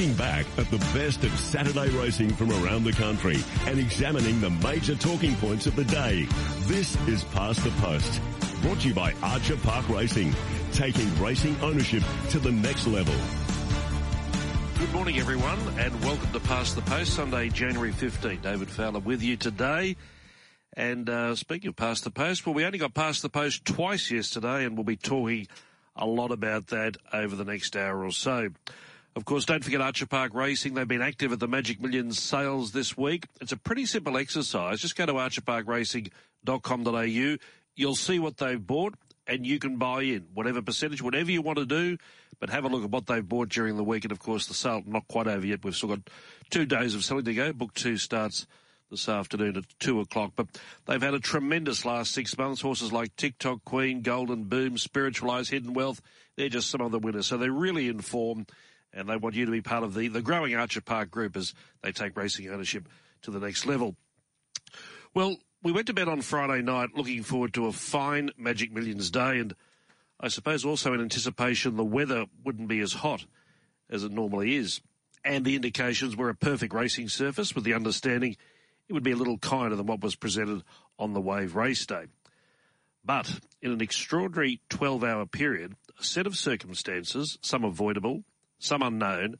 looking back at the best of Saturday racing from around the country and examining the major talking points of the day. This is Past the Post, brought to you by Archer Park Racing, taking racing ownership to the next level. Good morning, everyone, and welcome to Past the Post, Sunday, January 15th. David Fowler with you today. And uh, speaking of Past the Post, well, we only got Past the Post twice yesterday, and we'll be talking a lot about that over the next hour or so. Of course, don't forget Archer Park Racing. They've been active at the Magic Millions sales this week. It's a pretty simple exercise. Just go to archerparkracing.com.au. You'll see what they've bought and you can buy in whatever percentage, whatever you want to do. But have a look at what they've bought during the week. And of course, the sale not quite over yet. We've still got two days of selling to go. Book two starts this afternoon at two o'clock. But they've had a tremendous last six months. Horses like TikTok Queen, Golden Boom, Spiritualize, Hidden Wealth. They're just some of the winners. So they're really in form and they want you to be part of the, the growing Archer Park group as they take racing ownership to the next level. Well, we went to bed on Friday night looking forward to a fine Magic Millions day, and I suppose also in anticipation the weather wouldn't be as hot as it normally is. And the indications were a perfect racing surface with the understanding it would be a little kinder than what was presented on the Wave race day. But in an extraordinary 12 hour period, a set of circumstances, some avoidable, some unknown,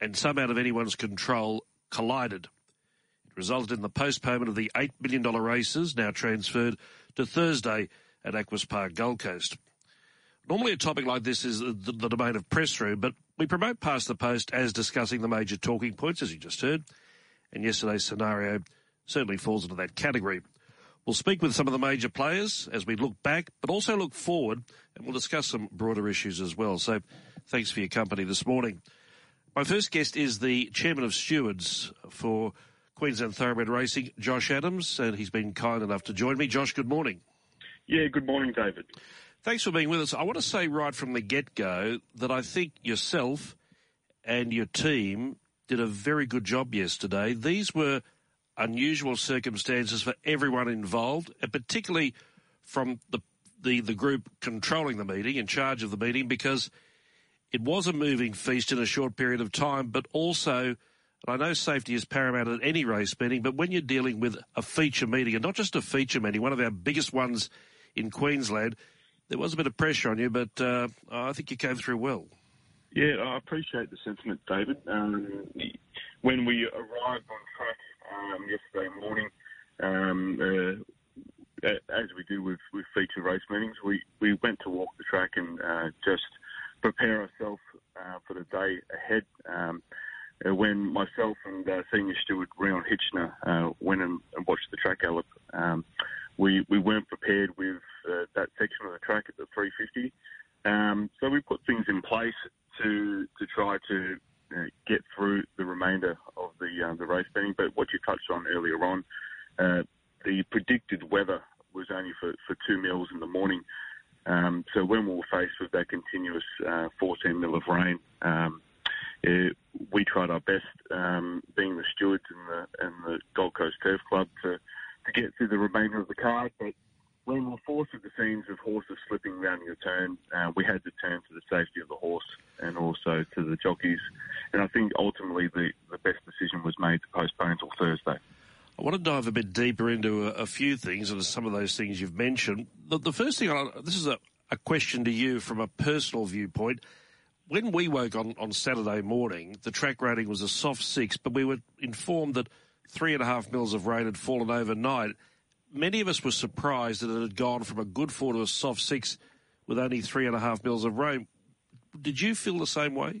and some out of anyone's control collided. It resulted in the postponement of the $8 million races, now transferred to Thursday at Aquis Park, Gold Coast. Normally, a topic like this is the, the domain of press room, but we promote past the post as discussing the major talking points, as you just heard, and yesterday's scenario certainly falls into that category. We'll speak with some of the major players as we look back, but also look forward, and we'll discuss some broader issues as well. So, Thanks for your company this morning. My first guest is the chairman of stewards for Queensland Thoroughbred Racing, Josh Adams, and he's been kind enough to join me. Josh, good morning. Yeah, good morning, David. Thanks for being with us. I want to say right from the get go that I think yourself and your team did a very good job yesterday. These were unusual circumstances for everyone involved, and particularly from the, the, the group controlling the meeting, in charge of the meeting, because it was a moving feast in a short period of time, but also, and I know safety is paramount at any race meeting, but when you're dealing with a feature meeting, and not just a feature meeting, one of our biggest ones in Queensland, there was a bit of pressure on you, but uh, I think you came through well. Yeah, I appreciate the sentiment, David. Um, when we arrived on track um, yesterday morning, um, uh, as we do with, with feature race meetings, we, we went to walk the track and uh, just prepare ourselves uh, for the day ahead. Um, uh, when myself and uh, senior steward Rion Hitchner uh, went and, and, watched the track gallop, um, we we weren't prepared with uh, that section of the track at the 350. Um, so we put things in place to to try to uh, get through the remainder of the the race betting. But what you touched on earlier on, the predicted weather was only for, for two meals in the morning. Um, so when we were faced with that continuous uh, 14 mil of rain, um, it, we tried our best, um, being the stewards and the, and the Gold Coast Turf Club, to, to get through the remainder of the card. But when we were forced with the scenes of horses slipping around your turn, uh, we had to turn to the safety of the horse and also to the jockeys. And I think ultimately the, the best decision was made to postpone until Thursday. I want to dive a bit deeper into a, a few things, and some of those things you've mentioned. The, the first thing, I, this is a, a question to you from a personal viewpoint. When we woke on, on Saturday morning, the track rating was a soft six, but we were informed that three and a half mils of rain had fallen overnight. Many of us were surprised that it had gone from a good four to a soft six with only three and a half mils of rain. Did you feel the same way?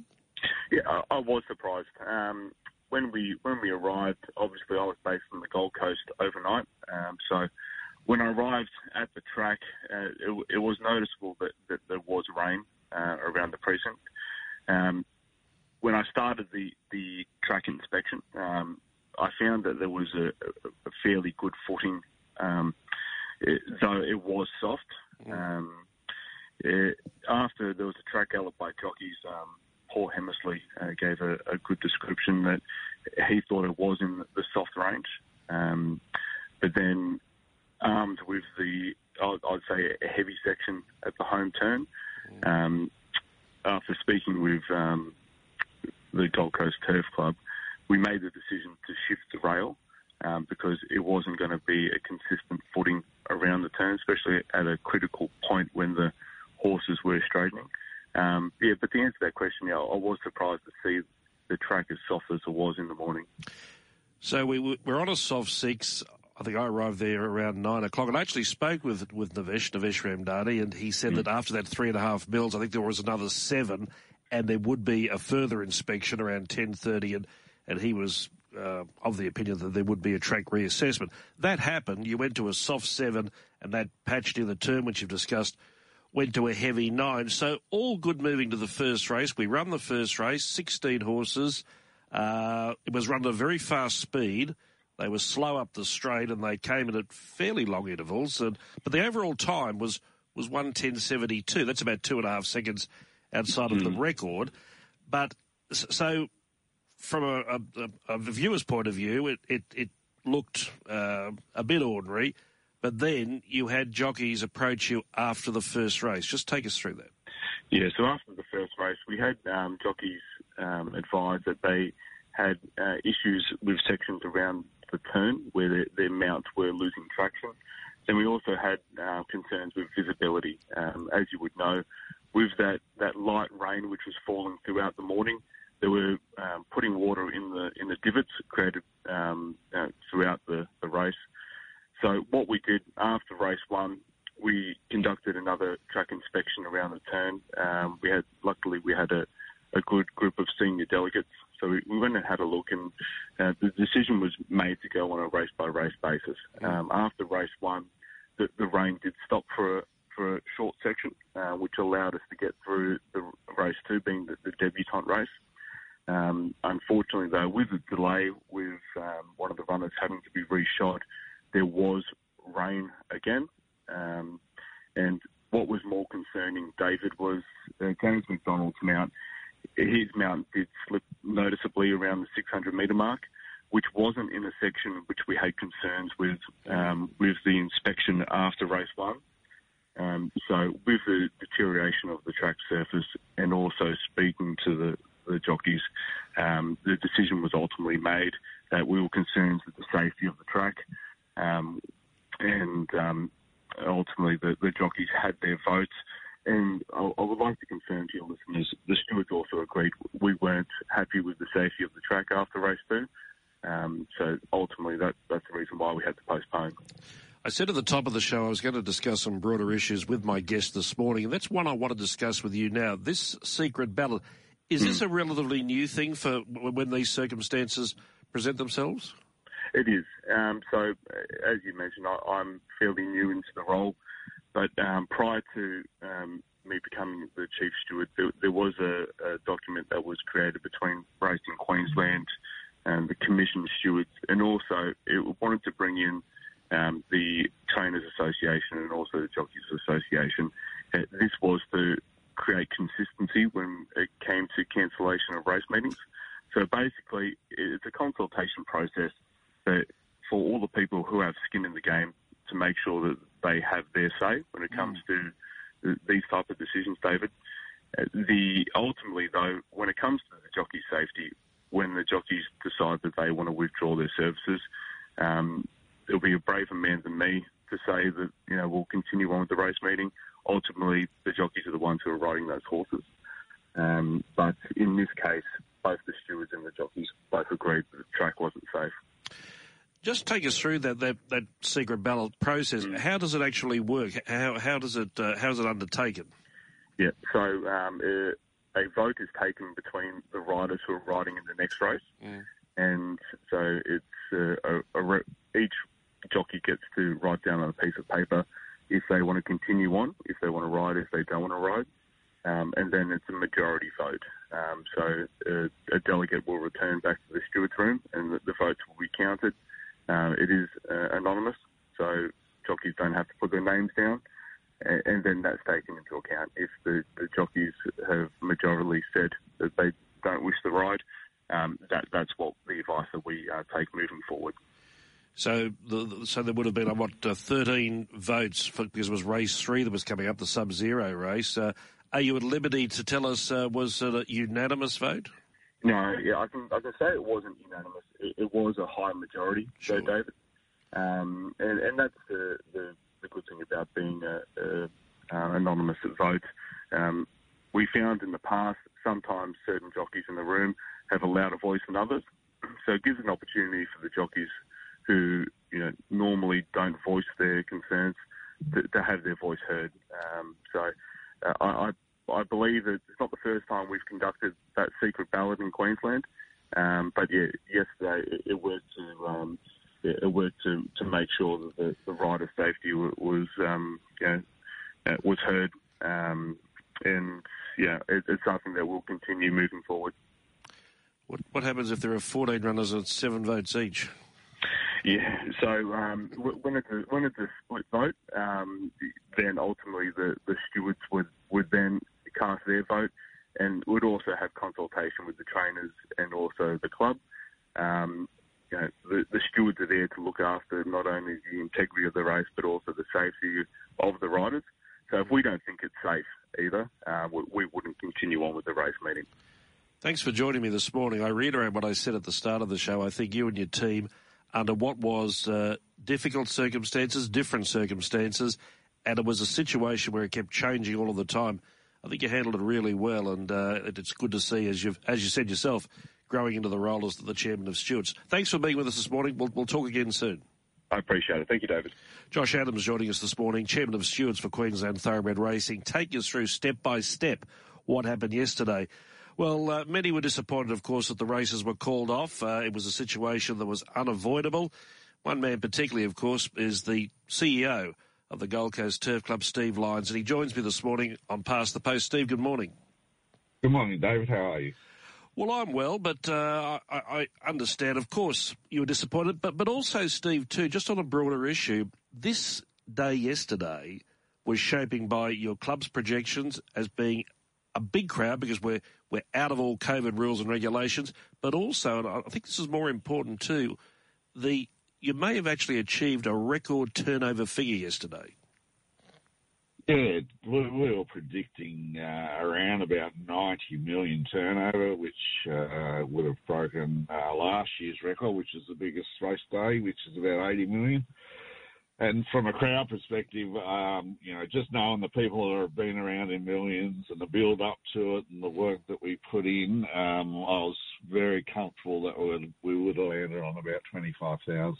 Yeah, I, I was surprised. Um, when we when we arrived, obviously I was based on the Gold Coast overnight, um, so when I arrived at the track, uh, it, it, was noticeable that, that there was rain uh, around the precinct. Um, when I started the the track inspection, um, I found that there was a, a fairly good footing, um, it, though it was soft. Mm. Um, it, after there was a track gallop by jockeys, um, Paul Hammersley uh, gave a, a, good description that he thought it was in the soft range. Um, but then armed with the, I'd, I'd, say, a heavy section at the home turn, um, after speaking with um, the Gold Coast Turf Club, we made the decision to shift the rail um, because it wasn't going to be a consistent footing around the turn, especially at a critical point when the horses were straightening. Um, yeah, but to answer to that question, yeah, I was surprised to see the track as soft as it was in the morning. So we, we're on a soft six. I think I arrived there around nine o'clock, and I actually spoke with with Navesh Navesh Ramdani, and he said mm. that after that three and a half mils, I think there was another seven, and there would be a further inspection around ten thirty, and and he was uh, of the opinion that there would be a track reassessment. That happened. You went to a soft seven, and that patched in the turn, which you've discussed, went to a heavy nine. So all good moving to the first race. We run the first race, 16 horses. Uh, it was run at a very fast speed. They were slow up the straight and they came in at fairly long intervals. And, but the overall time was, was 110.72. That's about two and a half seconds outside mm. of the hmm. record. But so from a, a, a, viewer's point of view, it, it, it looked uh, a bit ordinary. But then you had jockeys approach you after the first race. Just take us through that. Yeah, so after the first race, we had um, jockeys um, advise that they had uh, issues with sections around the turn where their, their, mounts were losing traction. Then we also had uh, concerns with visibility. Um, as you would know, with that, that light rain which was falling throughout the morning, they were um, putting water in the in the divots created um, uh, throughout the, the race. So what we did after race one, we conducted another track inspection around the turn. Um, we had, luckily, we had a, a, good group of senior delegates, so we, we, went and had a look, and uh, the decision was made to go on a race by race basis. Um, after race one, the, the, rain did stop for a, for a short section, uh, which allowed us to get through the race two, being the, the debutante race. Um, unfortunately, though, with the delay, with um, one of the runners having to be reshod, there was rain again. Um, and what was more concerning, David, was uh, James McDonald's mount. His mount did slip noticeably around the 600 metre mark, which wasn't in a section which we had concerns with um, with the inspection after race one. Um, so, with the deterioration of the track surface and also speaking to the, the jockeys, um, the decision was ultimately made that we were concerned with the safety of the track. Um, and um, ultimately, the, the, jockeys had their votes. And I, I, would like to confirm to your listeners, the stewards also agreed we weren't happy with the safety of the track after race two. Um, so ultimately, that, that's the reason why we had to postpone. I said at the top of the show I was going to discuss some broader issues with my guest this morning, and that's one I want to discuss with you now. This secret ballot, is mm. this a relatively new thing for when these circumstances present themselves? It is. Um, so, as you mentioned, I, am fairly new into the role, but um, prior to um, me becoming the chief steward, there, there was a, a, document that was created between Racing Queensland and the commission stewards, and also it wanted to bring in um, the Trainers Association and also the Jockeys Association. Uh, this was to create consistency when it came to cancellation of race meetings. So basically, it's a consultation process for all the people who have skin in the game to make sure that they have their say when it comes mm. to these type of decisions, David. Uh, the ultimately though, when it comes to the jockey safety, when the jockeys decide that they want to withdraw their services, um, there'll be a braver man than me to say that you know we'll continue on with the race meeting. Ultimately, the jockeys are the ones who are riding those horses. Um, but in this case, both the stewards and the jockeys both agreed that the track wasn't safe. Just take us through that that, that secret ballot process. Mm. How does it actually work? How how does it uh, how is it undertaken? Yeah, so um, a, a, vote is taken between the riders who are riding in the next race, mm. and so it's uh, a, a, each jockey gets to write down on a piece of paper if they want to continue on, if they want to ride, if they don't want to ride. Um, and then it's a majority vote. Um, so uh, a delegate will return back to the stewards room, and the, the votes will be counted. Uh, it is uh, anonymous, so jockeys don't have to put their names down, and, and then that's taken into account. If the, the, jockeys have majorly said that they don't wish to ride, um, that, that's what the advice that we uh, take moving forward. So, the, so there would have been what uh, thirteen votes for, because it was race three that was coming up, the Sub Zero race. Uh, are you at liberty to tell us uh, was it a unanimous vote? No, yeah, I can I can say it wasn't unanimous. It, it was a high majority, Sure. so David, um, and and that's the, the the good thing about being a, a uh, anonymous at votes. Um, we found in the past sometimes certain jockeys in the room have a louder voice than others, so it gives an opportunity for the jockeys who you know normally don't voice their concerns to, to have their voice heard. Um, so uh, I, I I believe it's not the first time we've conducted that secret ballot in Queensland. Um, but yeah, yesterday it, it worked to um, it, worked to, to make sure that the, the rider safety was um, you know, uh, was heard. Um, and yeah, it, it's something that will continue moving forward. What, what happens if there are 14 runners and seven votes each? Yeah, so um, when it's a, when it's a split vote, um, then ultimately the, the stewards would, would then cast their vote and would also have consultation with the trainers and also the club. Um, you know, the, the stewards are there to look after not only the integrity of the race but also the safety of the riders. So if we don't think it's safe either, uh, we, we wouldn't continue on with the race meeting. Thanks for joining me this morning. I reiterate what I said at the start of the show. I think you and your team, under what was uh, difficult circumstances, different circumstances, and it was a situation where it kept changing all of the time. I think you handled it really well, and uh, it's good to see, as you've as you said yourself, growing into the role as the chairman of stewards. Thanks for being with us this morning. We'll, we'll talk again soon. I appreciate it. Thank you, David. Josh Adams joining us this morning, chairman of stewards for Queensland Thoroughbred Racing. Take us through step by step what happened yesterday. Well, uh, many were disappointed, of course, that the races were called off. Uh, it was a situation that was unavoidable. One man, particularly, of course, is the CEO of the Gold Coast Turf Club, Steve Lyons, and he joins me this morning on Past the Post. Steve, good morning. Good morning, David. How are you? Well, I'm well, but uh, I, I understand, of course, you were disappointed, but but also, Steve, too, just on a broader issue, this day yesterday was shaping by your club's projections as being a big crowd because we're we're out of all COVID rules and regulations, but also, and I think this is more important too, the you may have actually achieved a record turnover figure yesterday. Yeah, we, we were predicting uh, around about 90 million turnover, which uh, would have broken uh, last year's record, which is the biggest race day, which is about 80 million. And from a crowd perspective, um, you know, just knowing the people that have been around in millions and the build up to it and the work that we put in, um, I was very comfortable that we would, we would have landed on about 25,000.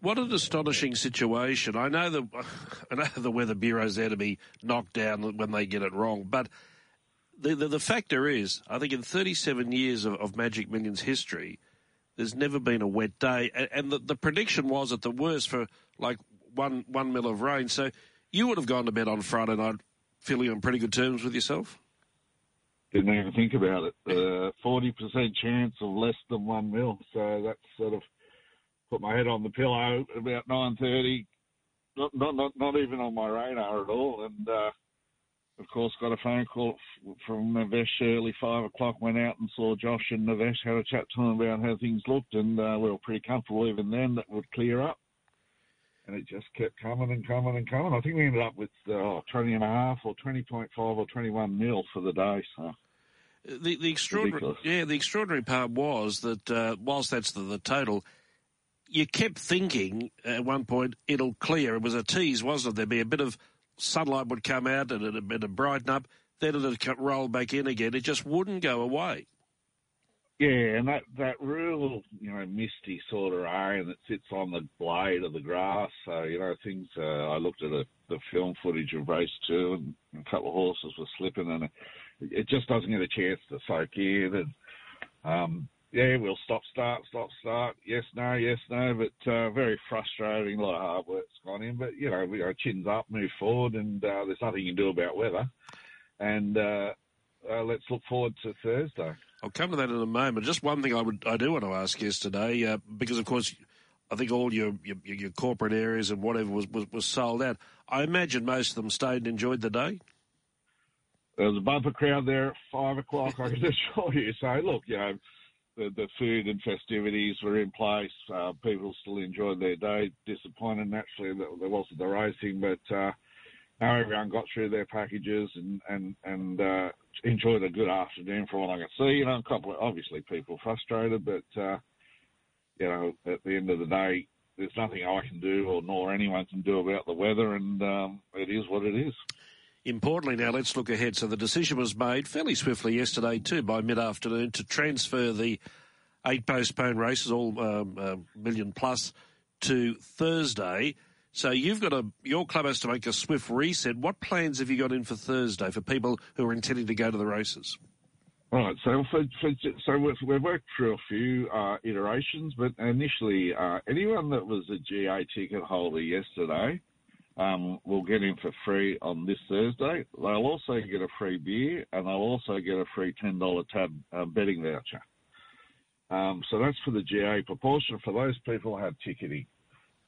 What an astonishing situation! I know the I know the Weather Bureau's there to be knocked down when they get it wrong, but the the, the factor is, I think in 37 years of, of Magic Millions history, there's never been a wet day, and, and the, the prediction was at the worst for like one one mil of rain. So you would have gone to bed on Friday night feeling on pretty good terms with yourself. Didn't even think about it. Uh, Forty percent chance of less than one mil. So that's sort of put my head on the pillow about nine thirty. Not, not not not even on my radar at all. And uh, of course, got a phone call from Navesh early five o'clock. Went out and saw Josh and Navesh. Had a chat to them about how things looked, and uh, we were pretty comfortable even then that would clear up. And it just kept coming and coming and coming. I think we ended up with uh, 20 and a half or 20.5 or 21 mil for the day. So The the extraordinary Ridiculous. yeah the extraordinary part was that uh, whilst that's the, the total, you kept thinking at one point it'll clear. It was a tease, wasn't it? There'd be a bit of sunlight would come out and it'd, it'd brighten up. Then it'd roll back in again. It just wouldn't go away. Yeah, and that that real you know misty sort of rain that sits on the blade of the grass. So you know things. Uh, I looked at a, the film footage of race two, and a couple of horses were slipping, and it, just doesn't get a chance to soak in. And um, yeah, we'll stop, start, stop, start. Yes, no, yes, no. But uh, very frustrating. A lot of hard work's gone in, but you know we our chins up, move forward, and uh, there's nothing you can do about weather. And uh, uh, let's look forward to Thursday. I'll come to that in a moment. Just one thing I would I do want to ask yesterday, uh, because of course I think all your, your your corporate areas and whatever was, was was sold out. I imagine most of them stayed and enjoyed the day. There was a bumper crowd there at five o'clock, I can assure you. So, look, you know, the, the food and festivities were in place. Uh, people still enjoyed their day. Disappointed, naturally, that there wasn't the racing, but, uh, how everyone got through their packages and and and uh, enjoyed a good afternoon from what I can see. You know, a couple of obviously people frustrated, but uh, you know, at the end of the day, there's nothing I can do or nor anyone can do about the weather, and um, it is what it is. Importantly, now let's look ahead. So the decision was made fairly swiftly yesterday too, by mid-afternoon, to transfer the eight postponed races, all um, uh, million plus, to Thursday. So you've got a your club has to make a swift reset. What plans have you got in for Thursday for people who are intending to go to the races? Right, so for, for, so we've, we've, worked through a few uh, iterations, but initially, uh, anyone that was a GA ticket holder yesterday um, will get in for free on this Thursday. They'll also get a free beer, and they'll also get a free ten dollar tab uh, betting voucher. Um, so that's for the GA proportion for those people who have ticketing.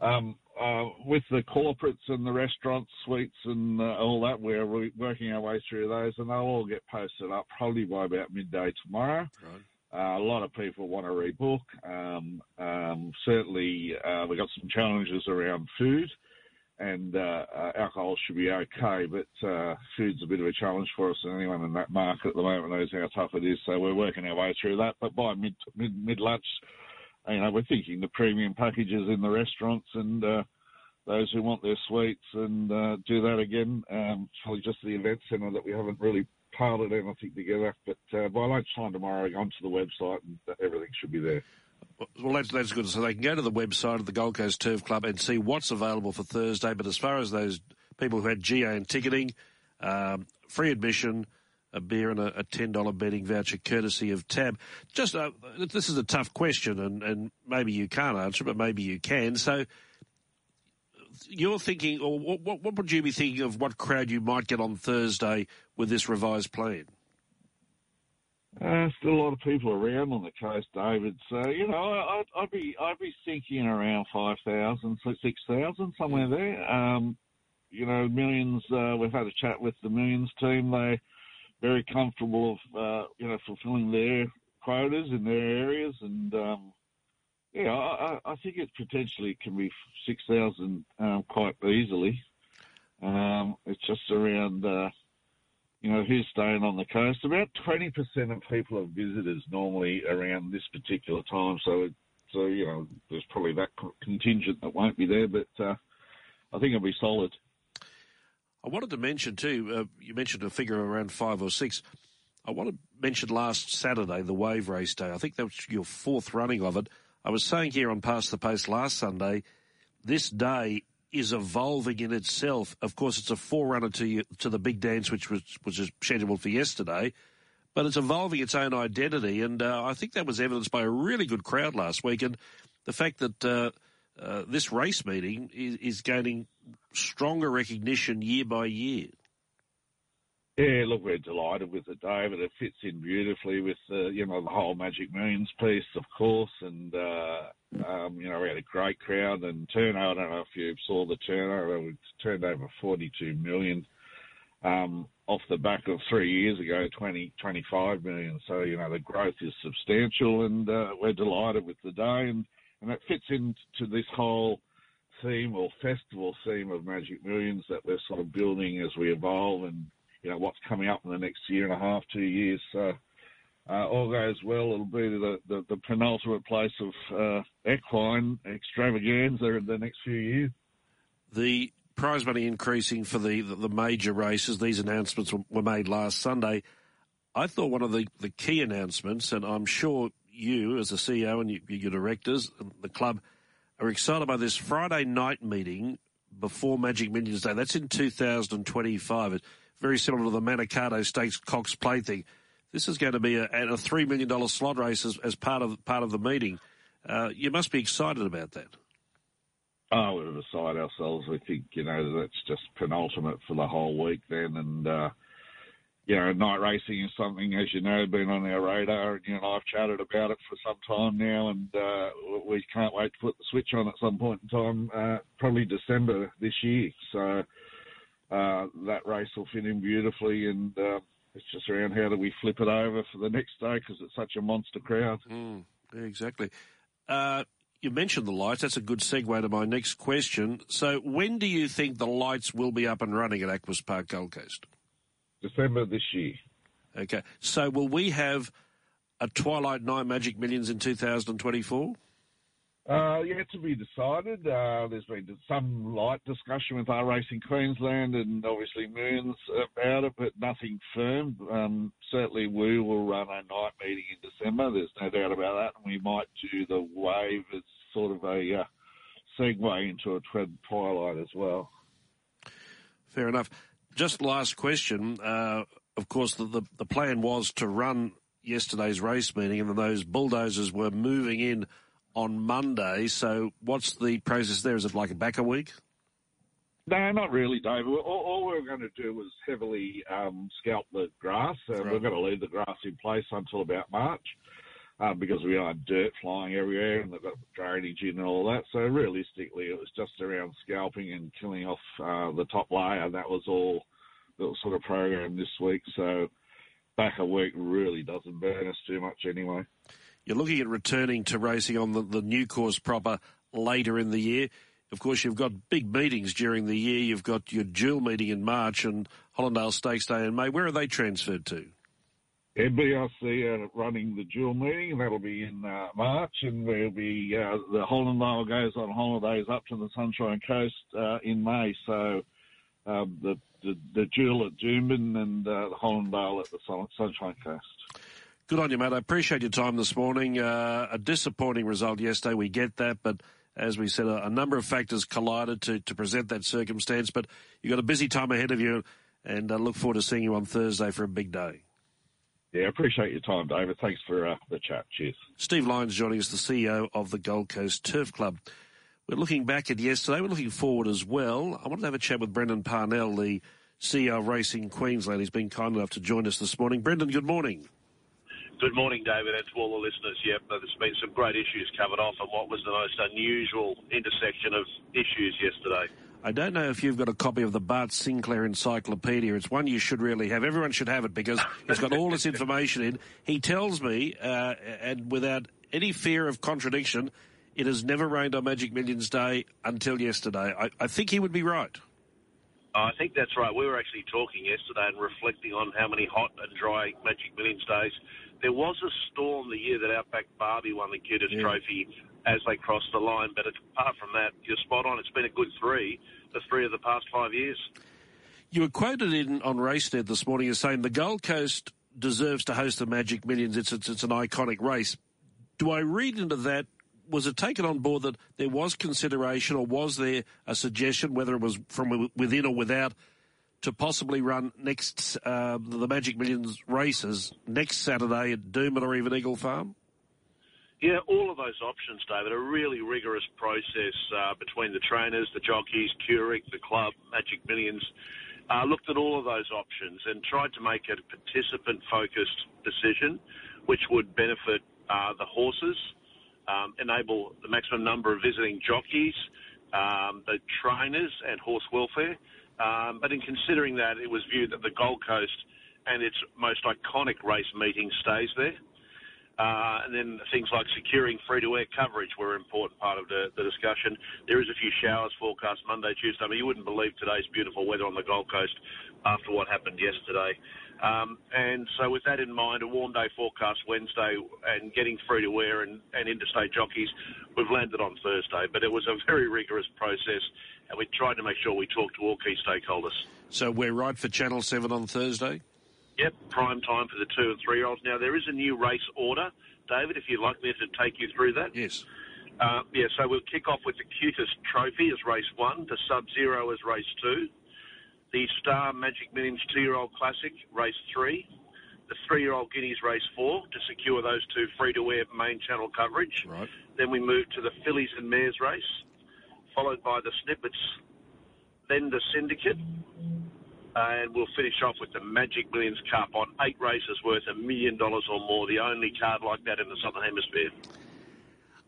Um, uh, with the corporates and the restaurants, suites, and uh, all that, we're working our way through those, and they'll all get posted up probably by about midday tomorrow. Right. Uh, a lot of people want to rebook. Um, um, certainly, uh, we've got some challenges around food, and uh, uh, alcohol should be okay, but food's a bit of a challenge for us, and anyone in that market at the moment knows how tough it is. So we're working our way through that. But by mid mid mid lunch you know, we're thinking the premium packages in the restaurants and uh, those who want their suites and uh, do that again. Um, probably just the event centre that we haven't really piled anything together. But uh, by lunchtime tomorrow, go onto the website and everything should be there. Well, that's, that's good. So they can go to the website of the Gold Coast Turf Club and see what's available for Thursday. But as far as those people who had GA and ticketing, um, free admission, a beer and a, a $10 betting voucher courtesy of Tab. Just, uh, this is a tough question and, and maybe you can't answer, but maybe you can. So you're thinking, or what, what would you be thinking of what crowd you might get on Thursday with this revised plan? Uh, still a lot of people around on the coast, David. So you know, I'd, I'd be I'd be thinking around 5,000, 6,000, somewhere there. Um, you know, millions. Uh, we've had a chat with the millions team. They very comfortable of uh, you know fulfilling their quotas in their areas, and um, yeah, I, I, think it potentially can be six thousand um, quite easily. Um, it's just around uh, you know who's staying on the coast. About twenty percent of people are visitors normally around this particular time, so so you know there's probably that contingent that won't be there, but uh, I think it'll be solid. I wanted to mention too. Uh, you mentioned a figure around five or six. I want to mention last Saturday, the Wave Race Day. I think that was your fourth running of it. I was saying here on Past the Pace last Sunday, this day is evolving in itself. Of course, it's a forerunner to to the big dance, which was was scheduled for yesterday, but it's evolving its own identity, and uh, I think that was evidenced by a really good crowd last week, and the fact that uh, uh, this race meeting is, is gaining stronger recognition year by year. Yeah, look, we're delighted with it, David. It fits in beautifully with the, you know, the whole Magic Millions piece, of course, and uh, um, you know, we had a great crowd and turnout. I don't know if you saw the turnout; We turned over 42 million um, off the back of three years ago, 20, 25 million. So you know, the growth is substantial, and uh, we're delighted with the day, and and it fits into this whole theme or festival theme of Magic Millions that we're sort of building as we evolve and, you know, what's coming up in the next year and a half, two years. So, uh, all goes well, it'll be the, the, the penultimate place of uh, equine extravaganza in the next few years. The prize money increasing for the, the, the major races, these announcements were made last Sunday. I thought one of the, the key announcements, and I'm sure you as a CEO and your directors and the club are excited by this Friday night meeting before Magic Millions Day. That's in 2025. It's very similar to the Manikato Stakes Cox Plate thing. This is going to be a, a three million dollar slot race as, as, part of part of the meeting. Uh, you must be excited about that. Oh, we're beside ourselves. We think you know that's just penultimate for the whole week then, and uh, you know, night racing is something, as you know, been on our radar, and you and I've chatted about it for some time now, and uh, we can't wait to put the switch on at some point in time, uh, probably December this year. So uh, that race will fit in beautifully, and uh, it's just around how do we flip it over for the next day because it's such a monster crowd. Mm, exactly. Uh, You mentioned the lights. That's a good segue to my next question. So, when do you think the lights will be up and running at Aquis Park Gold Coast? December this year. Okay. So, will we have a Twilight Night Magic Millions in 2024? Uh, yet to be decided. Uh, there's been some light discussion with our Racing Queensland and obviously Moons about it, but nothing firm. Um, certainly, we will run a night meeting in December. There's no doubt about that, and we might do the wave as sort of a uh, segue into a twilight as well. Fair enough. Just last question. Uh, of course, the, the, the plan was to run yesterday's race meeting, and then those bulldozers were moving in on Monday. So what's the process there? Is it like a back a week? No, not really, David. All, all we're going to do is heavily um, scalp the grass. and right. We're going to leave the grass in place until about March uh, because we had dirt flying everywhere and they've got drainage in and all that. So realistically, it was just around scalping and killing off uh, the top layer. That was all that was sort of programmed this week. So back a week really doesn't burn us too much anyway. You're looking at returning to racing on the, the new course proper later in the year. Of course, you've got big meetings during the year. You've got your Jewel meeting in March and Hollindale Stakes Day in May. Where are they transferred to? NBRC are running the Jewel meeting, and that'll be in uh, March, and there'll be uh, the Hollindale goes on holidays up to the Sunshine Coast uh, in May. So um, the, the, the Jewel at Doomben and uh, the Hollindale at the Sunshine Coast. Good on you, mate. I appreciate your time this morning. Uh, a disappointing result yesterday. We get that, but as we said, a, a, number of factors collided to, to present that circumstance. But you've got a busy time ahead of you, and I uh, look forward to seeing you on Thursday for a big day. Yeah, I appreciate your time, David. Thanks for uh, the chat. Cheers. Steve Lyons joining us, the CEO of the Gold Coast Turf Club. We're looking back at yesterday. We're looking forward as well. I wanted to have a chat with Brendan Parnell, the CEO of Racing Queensland. He's been kind enough to join us this morning. Brendan, good morning. Good morning, David, and to all the listeners. Yep, there's been some great issues covered off, and what was the most unusual intersection of issues yesterday? I don't know if you've got a copy of the Bart Sinclair Encyclopedia. It's one you should really have. Everyone should have it because it's got all this information in. He tells me, uh, and without any fear of contradiction, it has never rained on Magic Millions Day until yesterday. I, I think he would be right. I think that's right. We were actually talking yesterday and reflecting on how many hot and dry Magic Millions days there was a storm the year that Outback Barbie won the Qantas yeah. Trophy as they cross the line, but apart from that, you're spot on. It's been a good three, the three of the past five years. You were quoted in on RaceNet this morning as saying the Gold Coast deserves to host the Magic Millions. It's, it's, it's an iconic race. Do I read into that? Was it taken on board that there was consideration, or was there a suggestion, whether it was from within or without, to possibly run next uh, the Magic Millions races next Saturday at Doomben or even Eagle Farm? Yeah, all of those options, David. A really rigorous process uh, between the trainers, the jockeys, QRIC, the club, Magic Millions. Uh, looked at all of those options and tried to make a participant-focused decision, which would benefit uh, the horses, um, enable the maximum number of visiting jockeys, um, the trainers, and horse welfare. Um, but in considering that, it was viewed that the Gold Coast and its most iconic race meeting stays there. Uh, and then things like securing free-to-air coverage were an important part of the, the, discussion. There is a few showers forecast Monday, Tuesday. I mean, you wouldn't believe today's beautiful weather on the Gold Coast after what happened yesterday. Um, and so with that in mind, a warm day forecast Wednesday and getting free-to-air and, and interstate jockeys, we've landed on Thursday. But it was a very rigorous process and we tried to make sure we talked to all key stakeholders. So we're right for Channel 7 on Thursday? Yep, prime time for the two and three year olds. Now, there is a new race order, David, if you'd like me to take you through that. Yes. Uh, yeah, so we'll kick off with the cutest trophy as race one, the Sub Zero as race two, the Star Magic Millions two year old classic, race three, the three year old Guineas race four to secure those two free to air main channel coverage. Right. Then we move to the Fillies and Mares race followed by the snippets, then the syndicate, and we'll finish off with the Magic Millions Cup on eight races worth a million dollars or more, the only card like that in the Southern Hemisphere.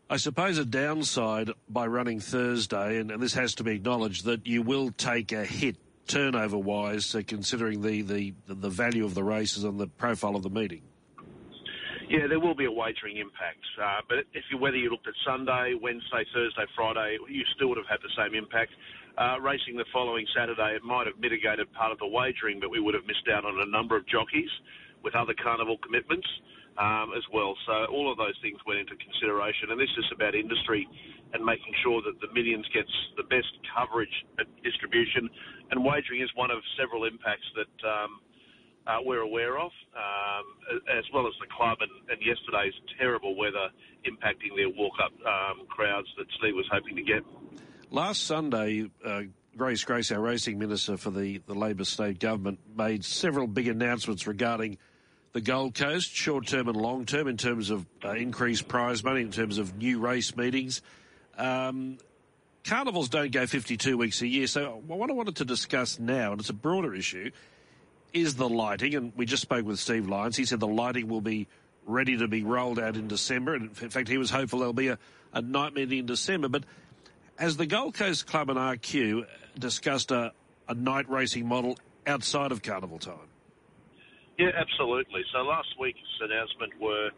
I suppose a downside by running Thursday, and, and this has to be acknowledged, that you will take a hit turnover wise, uh, considering the, the, the value of the races and the profile of the meeting. Yeah, there will be a wagering impact. Uh, but if you, whether you looked at Sunday, Wednesday, Thursday, Friday, you still would have had the same impact. Uh, racing the following Saturday, it might have mitigated part of the wagering, but we would have missed out on a number of jockeys with other carnival commitments um, as well. So all of those things went into consideration, and this is about industry and making sure that the Millions gets the best coverage and distribution. And wagering is one of several impacts that. Um, uh, we're aware of, um, as well as the club and, and, yesterday's terrible weather impacting their walk-up um, crowds that Steve was hoping to get. Last Sunday, uh, Grace Grace, our racing minister for the, the Labor state government, made several big announcements regarding the Gold Coast, short term and long term, in terms of uh, increased prize money, in terms of new race meetings. Um, carnivals don't go 52 weeks a year, so what I wanted to discuss now, and it's a broader issue, is the lighting, and we just spoke with Steve Lyons. He said the lighting will be ready to be rolled out in December, and in fact, he was hopeful there'll be a, a night meeting in December. But has the Gold Coast Club and RQ discussed a, a night racing model outside of carnival time? Yeah, absolutely. So last week's announcement were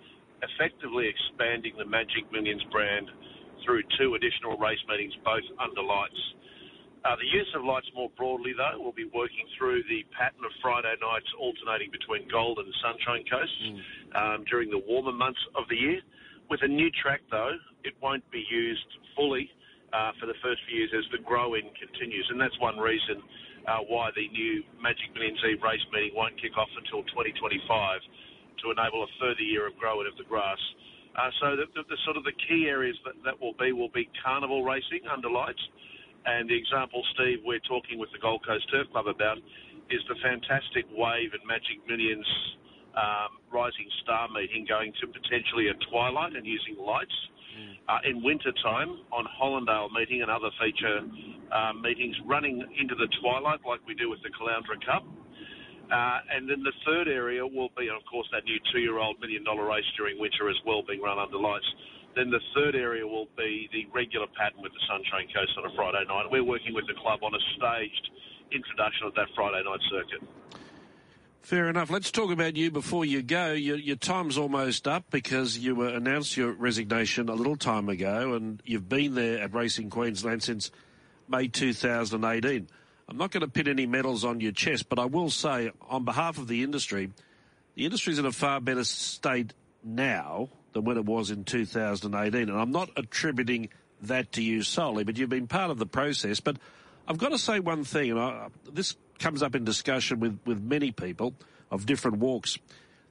effectively expanding the Magic Millions brand through two additional race meetings, both under lights. Uh, the use of lights more broadly, though, will be working through the pattern of Friday nights alternating between Gold and Sunshine Coasts mm. um, during the warmer months of the year. With a new track, though, it won't be used fully uh, for the first few years as the grow-in continues, and that's one reason uh, why the new Magic Millions Eve race meeting won't kick off until 2025 to enable a further year of grow-in of the grass. Uh, so the, the, the, sort of the key areas that, that will be will be carnival racing under lights, and the example, Steve, we're talking with the Gold Coast Turf Club about is the fantastic Wave and Magic Millions um, Rising Star meeting going to potentially a twilight and using lights. Mm. Uh, in winter time on Hollindale meeting and other feature uh, meetings running into the twilight like we do with the Caloundra Cup. Uh, and then the third area will be, of course, that new two-year-old million-dollar race during winter as well, being run under lights. Then the third area will be the regular pattern with the Sunshine Coast on a Friday night. We're working with the club on a staged introduction of that Friday night circuit. Fair enough. Let's talk about you before you go. Your, your time's almost up because you announced your resignation a little time ago and you've been there at Racing Queensland since May 2018. I'm not going to pin any medals on your chest, but I will say, on behalf of the industry, the industry's in a far better state now than when it was in 2018. And I'm not attributing that to you solely, but you've been part of the process. But I've got to say one thing, and I, this comes up in discussion with, with many people of different walks.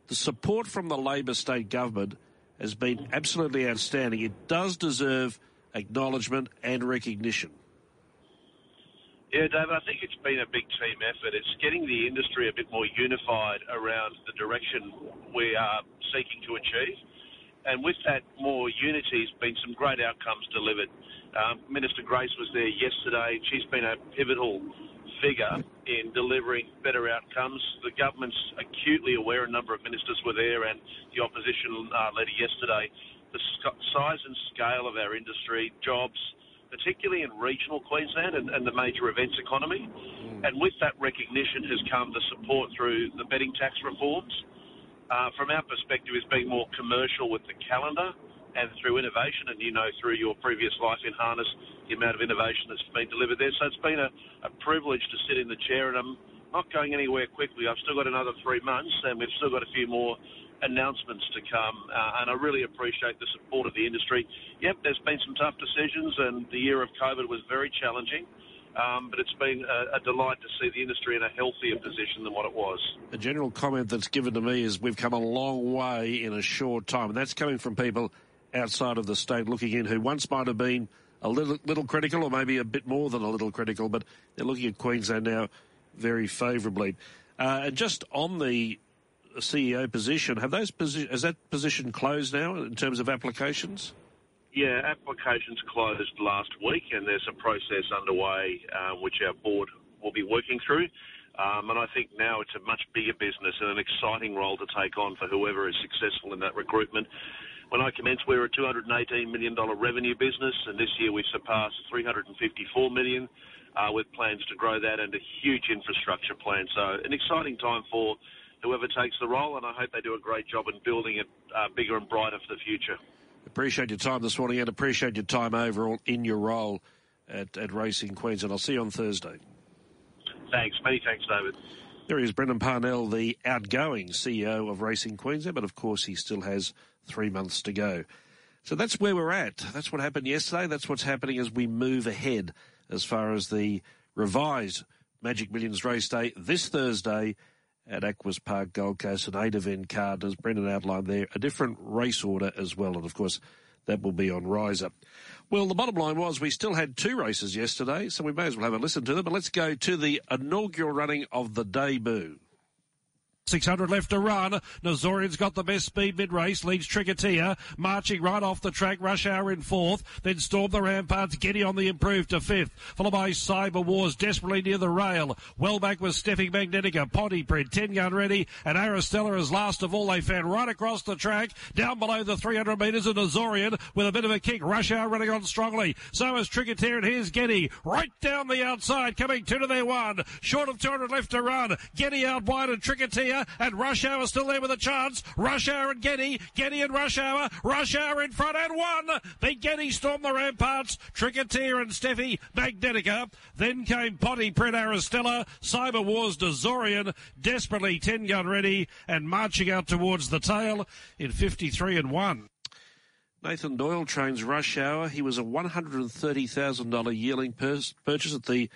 The support from the Labor state government has been absolutely outstanding. It does deserve acknowledgement and recognition. Yeah, David, I think it's been a big team effort. It's getting the industry a bit more unified around the direction we are seeking to achieve. And with that more unity has been some great outcomes delivered. Um, Minister Grace was there yesterday. She's been a pivotal figure in delivering better outcomes. The government's acutely aware, a number of ministers were there, and the opposition uh, leader yesterday, the size and scale of our industry, jobs, particularly in regional Queensland and, and the major events economy. Mm. And with that recognition has come the support through the betting tax reforms uh, from our perspective, is being more commercial with the calendar and through innovation. And you know, through your previous life in harness, the amount of innovation that's been delivered there. So it's been a, a privilege to sit in the chair, and I'm not going anywhere quickly. I've still got another three months, and we've still got a few more announcements to come, uh, and I really appreciate the support of the industry. Yep, there's been some tough decisions, and the year of COVID was very challenging. Um, but it's been a, a, delight to see the industry in a healthier position than what it was. A general comment that's given to me is we've come a long way in a short time, and that's coming from people outside of the state looking in who once might have been a little, little critical, or maybe a bit more than a little critical, but they're looking at Queensland now very favourably. Uh, and just on the CEO position, have those posi- has that position closed now in terms of applications? Yeah, applications closed last week, and there's a process underway uh, which our board will be working through. Um, and I think now it's a much bigger business and an exciting role to take on for whoever is successful in that recruitment. When I commenced, we were a $218 million revenue business, and this year we've surpassed 354 million uh, with plans to grow that and a huge infrastructure plan. So an exciting time for whoever takes the role, and I hope they do a great job in building it uh, bigger and brighter for the future. Appreciate your time this morning and appreciate your time overall in your role at, at Racing Queensland. I'll see you on Thursday. Thanks. Many thanks, David. There he is, Brendan Parnell, the outgoing CEO of Racing Queensland, but of course he still has three months to go. So that's where we're at. That's what happened yesterday. That's what's happening as we move ahead as far as the revised Magic Millions race day this Thursday at Aquis Park, Gold Coast, an eight event card, as Brendan outlined there, a different race order as well. And of course, that will be on Riser. Well, the bottom line was we still had two races yesterday, so we may as well have a listen to them. But let's go to the inaugural running of the debut. 600 left to run. Nazorian's got the best speed mid-race, leads Tricketia, marching right off the track, Rush Hour in fourth, then Storm the Ramparts, Getty on the improved to fifth, followed by Cyber Wars, desperately near the rail. Well back with Steffi Magnetica, Pontypridd, 10 gun ready, and Aristella is last of all. They fan right across the track, down below the 300 metres, and Nazorian with a bit of a kick. Rush Hour running on strongly. So is Tricketia, and here's Getty, right down the outside, coming two to their one. Short of 200 left to run. Getty out wide, and And Rush Hour still there with a chance. Rush Hour and Getty, Getty and Rush Hour, Rush Hour in front and one. Then Getty stormed the ramparts. Tricketeer and Steffi Magnetica. Then came Pontypridd Aristella, Cyber Wars Dazorian, desperately 10 gun ready and marching out towards the tail in 53 and 1. Nathan Doyle trains Rush Hour. He was a $130,000 yearling purchase at the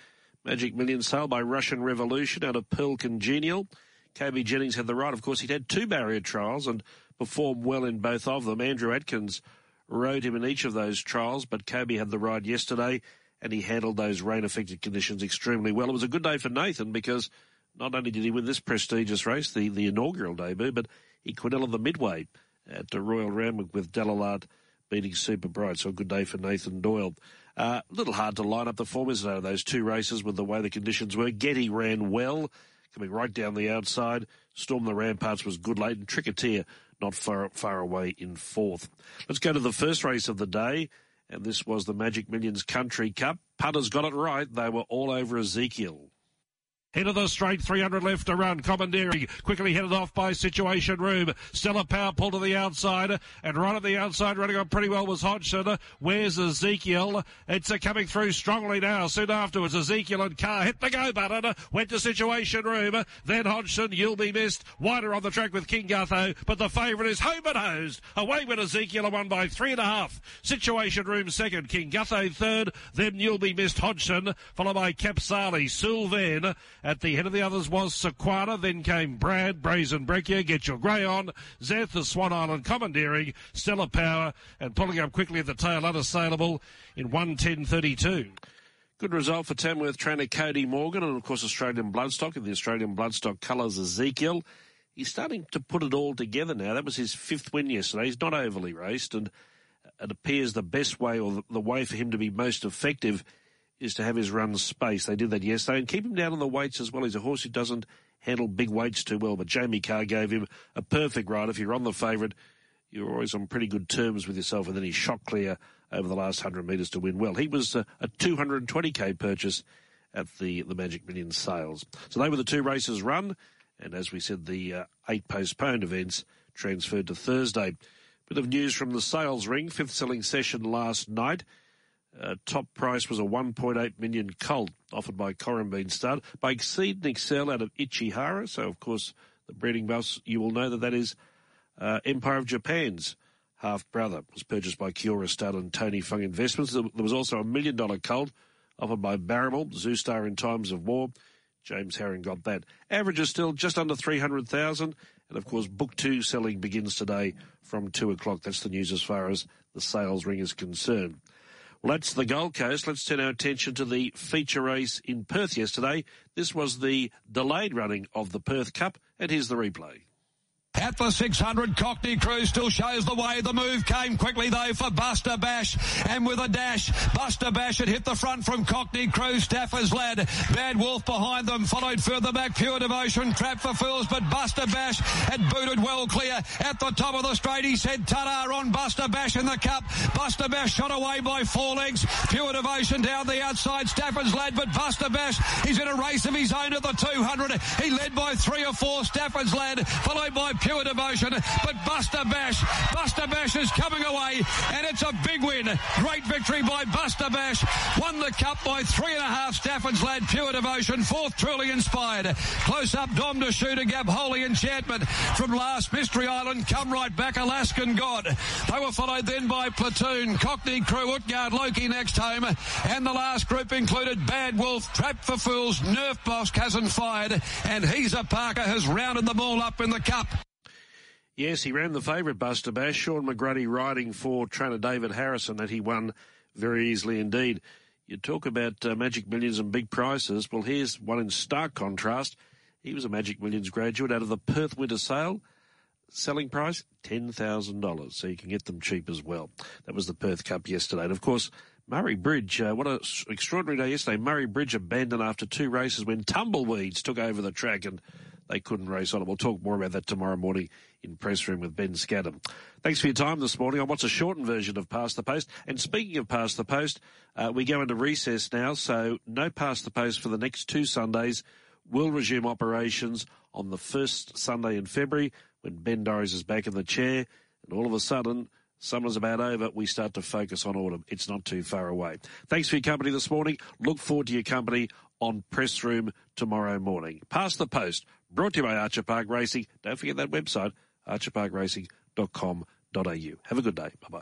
Magic Million sale by Russian Revolution out of Pearl Congenial. Koby Jennings had the right. Of course, he'd had two barrier trials and performed well in both of them. Andrew Adkins rode him in each of those trials, but Koby had the ride yesterday and he handled those rain affected conditions extremely well. It was a good day for Nathan because not only did he win this prestigious race, the, the inaugural debut, but he quinella the midway at the Royal Randwick with Delalard beating Super Bright. So a good day for Nathan Doyle. A uh, little hard to line up the formulas out of those two races with the way the conditions were. Getty ran well coming right down the outside. Storm the Ramparts was good late, and Tricketeer not far far away in fourth. Let's go to the first race of the day, and this was the Magic Millions Country Cup. Punters got it right. They were all over Ezekiel. Head of the straight, 300 left to run. Commandeering quickly headed off by Situation Room. Stella Power pulled to the outside, and right at the outside, running on pretty well was Hodgson. Where's Ezekiel? It's uh, coming through strongly now. Soon afterwards, Ezekiel and Carr hit the go button. Went to Situation Room. Then Hodgson, you'll be missed. Wider on the track with King Gutho, but the favourite is home and hosed. Away with Ezekiel won by three and a half. Situation Room second. King Gutho third. Then you'll be missed Hodgson, followed by Capsali, Sylvain. At the head of the others was Sequana, then came Brad, Brazen Breccia, Get Your Grey On, Zeth, the Swan Island Commandeering, Stellar Power, and pulling up quickly at the tail, unassailable in 110.32. Good result for Tamworth trainer Cody Morgan and, of course, Australian Bloodstock in the Australian Bloodstock colours Ezekiel. He's starting to put it all together now. That was his fifth win yesterday. He's not overly raced, and it appears the best way or the way for him to be most effective is to have his runs spaced. They did that yesterday and keep him down on the weights as well. He's a horse who doesn't handle big weights too well, but Jamie Carr gave him a perfect ride. If you're on the favourite, you're always on pretty good terms with yourself, and then he shot clear over the last 100 metres to win well. He was a, a 220k purchase at the, the Magic Millions sales. So they were the two races run, and as we said, the uh, eight postponed events transferred to Thursday. Bit of news from the sales ring, fifth selling session last night. Uh, top price was a 1.8 million colt offered by Corumbene Stud by Exceed and Excel out of Ichihara. So, of course, the breeding buffs, you will know that that is uh, Empire of Japan's half brother. was purchased by Kia Ora Stud and Tony Fung Investments. There was also a million dollar colt offered by Barrymore, Zoostar in times of war. James Harron got that. Average is still just under 300,000. And of course, book two selling begins today from two o'clock. That's the news as far as the sales ring is concerned. Well, that's the Gold Coast. Let's turn our attention to the feature race in Perth yesterday. This was the delayed running of the Perth Cup, and here's the replay. At the 600, Cockney Crew still shows the way. The move came quickly though for Buster Bash. And with a dash, Buster Bash had hit the front from Cockney Crew. Stafford's lad. Bad Wolf behind them. Followed further back. Pure Devotion. Trap for Fools. But Buster Bash had booted well clear. At the top of the straight, he said Tada on Buster Bash in the cup. Buster Bash shot away by four legs. Pure Devotion down the outside. Stafford's lad. But Buster Bash, he's in a race of his own at the 200. He led by three or four. Stafford's lad. Followed by pure devotion. But Buster Bash, Buster Bash is coming away, and it's a big win. Great victory by Buster Bash. Won the cup by three and a half. Stafford's lad, pure devotion. Fourth, truly inspired. Close up, Dom to shoot a gap. Holy enchantment from last Mystery Island. Come right back, Alaskan God. They were followed then by Platoon, Cockney Crew, Utgard, Loki next home, and the last group included Bad Wolf, Trap for Fools, Nerf Bosk hasn't fired, and He's a Parker has rounded them all up in the cup. Yes, he ran the favourite Buster Bash. Sean McGrady riding for trainer David Harrison that he won very easily indeed. You talk about uh, Magic Millions and big prices. Well, here's one in stark contrast. He was a Magic Millions graduate out of the Perth Winter Sale. Selling price $10,000, so you can get them cheap as well. That was the Perth Cup yesterday. And of course, Murray Bridge, uh, what an extraordinary day yesterday. Murray Bridge abandoned after two races when tumbleweeds took over the track and they couldn't race on it. We'll talk more about that tomorrow morning in press room with Ben Scadden. Thanks for your time this morning on what's a shortened version of Past the Post. And speaking of Past the Post, uh, we go into recess now, so no Past the Post for the next two Sundays. We'll resume operations on the first Sunday in February when Ben Dorries is back in the chair, and all of a sudden, summer's about over, we start to focus on autumn. It's not too far away. Thanks for your company this morning. Look forward to your company on Press Room tomorrow morning. Past the Post, brought to you by Archer Park Racing. Don't forget that website, archerparkracing.com.au. Have a good day. Bye bye.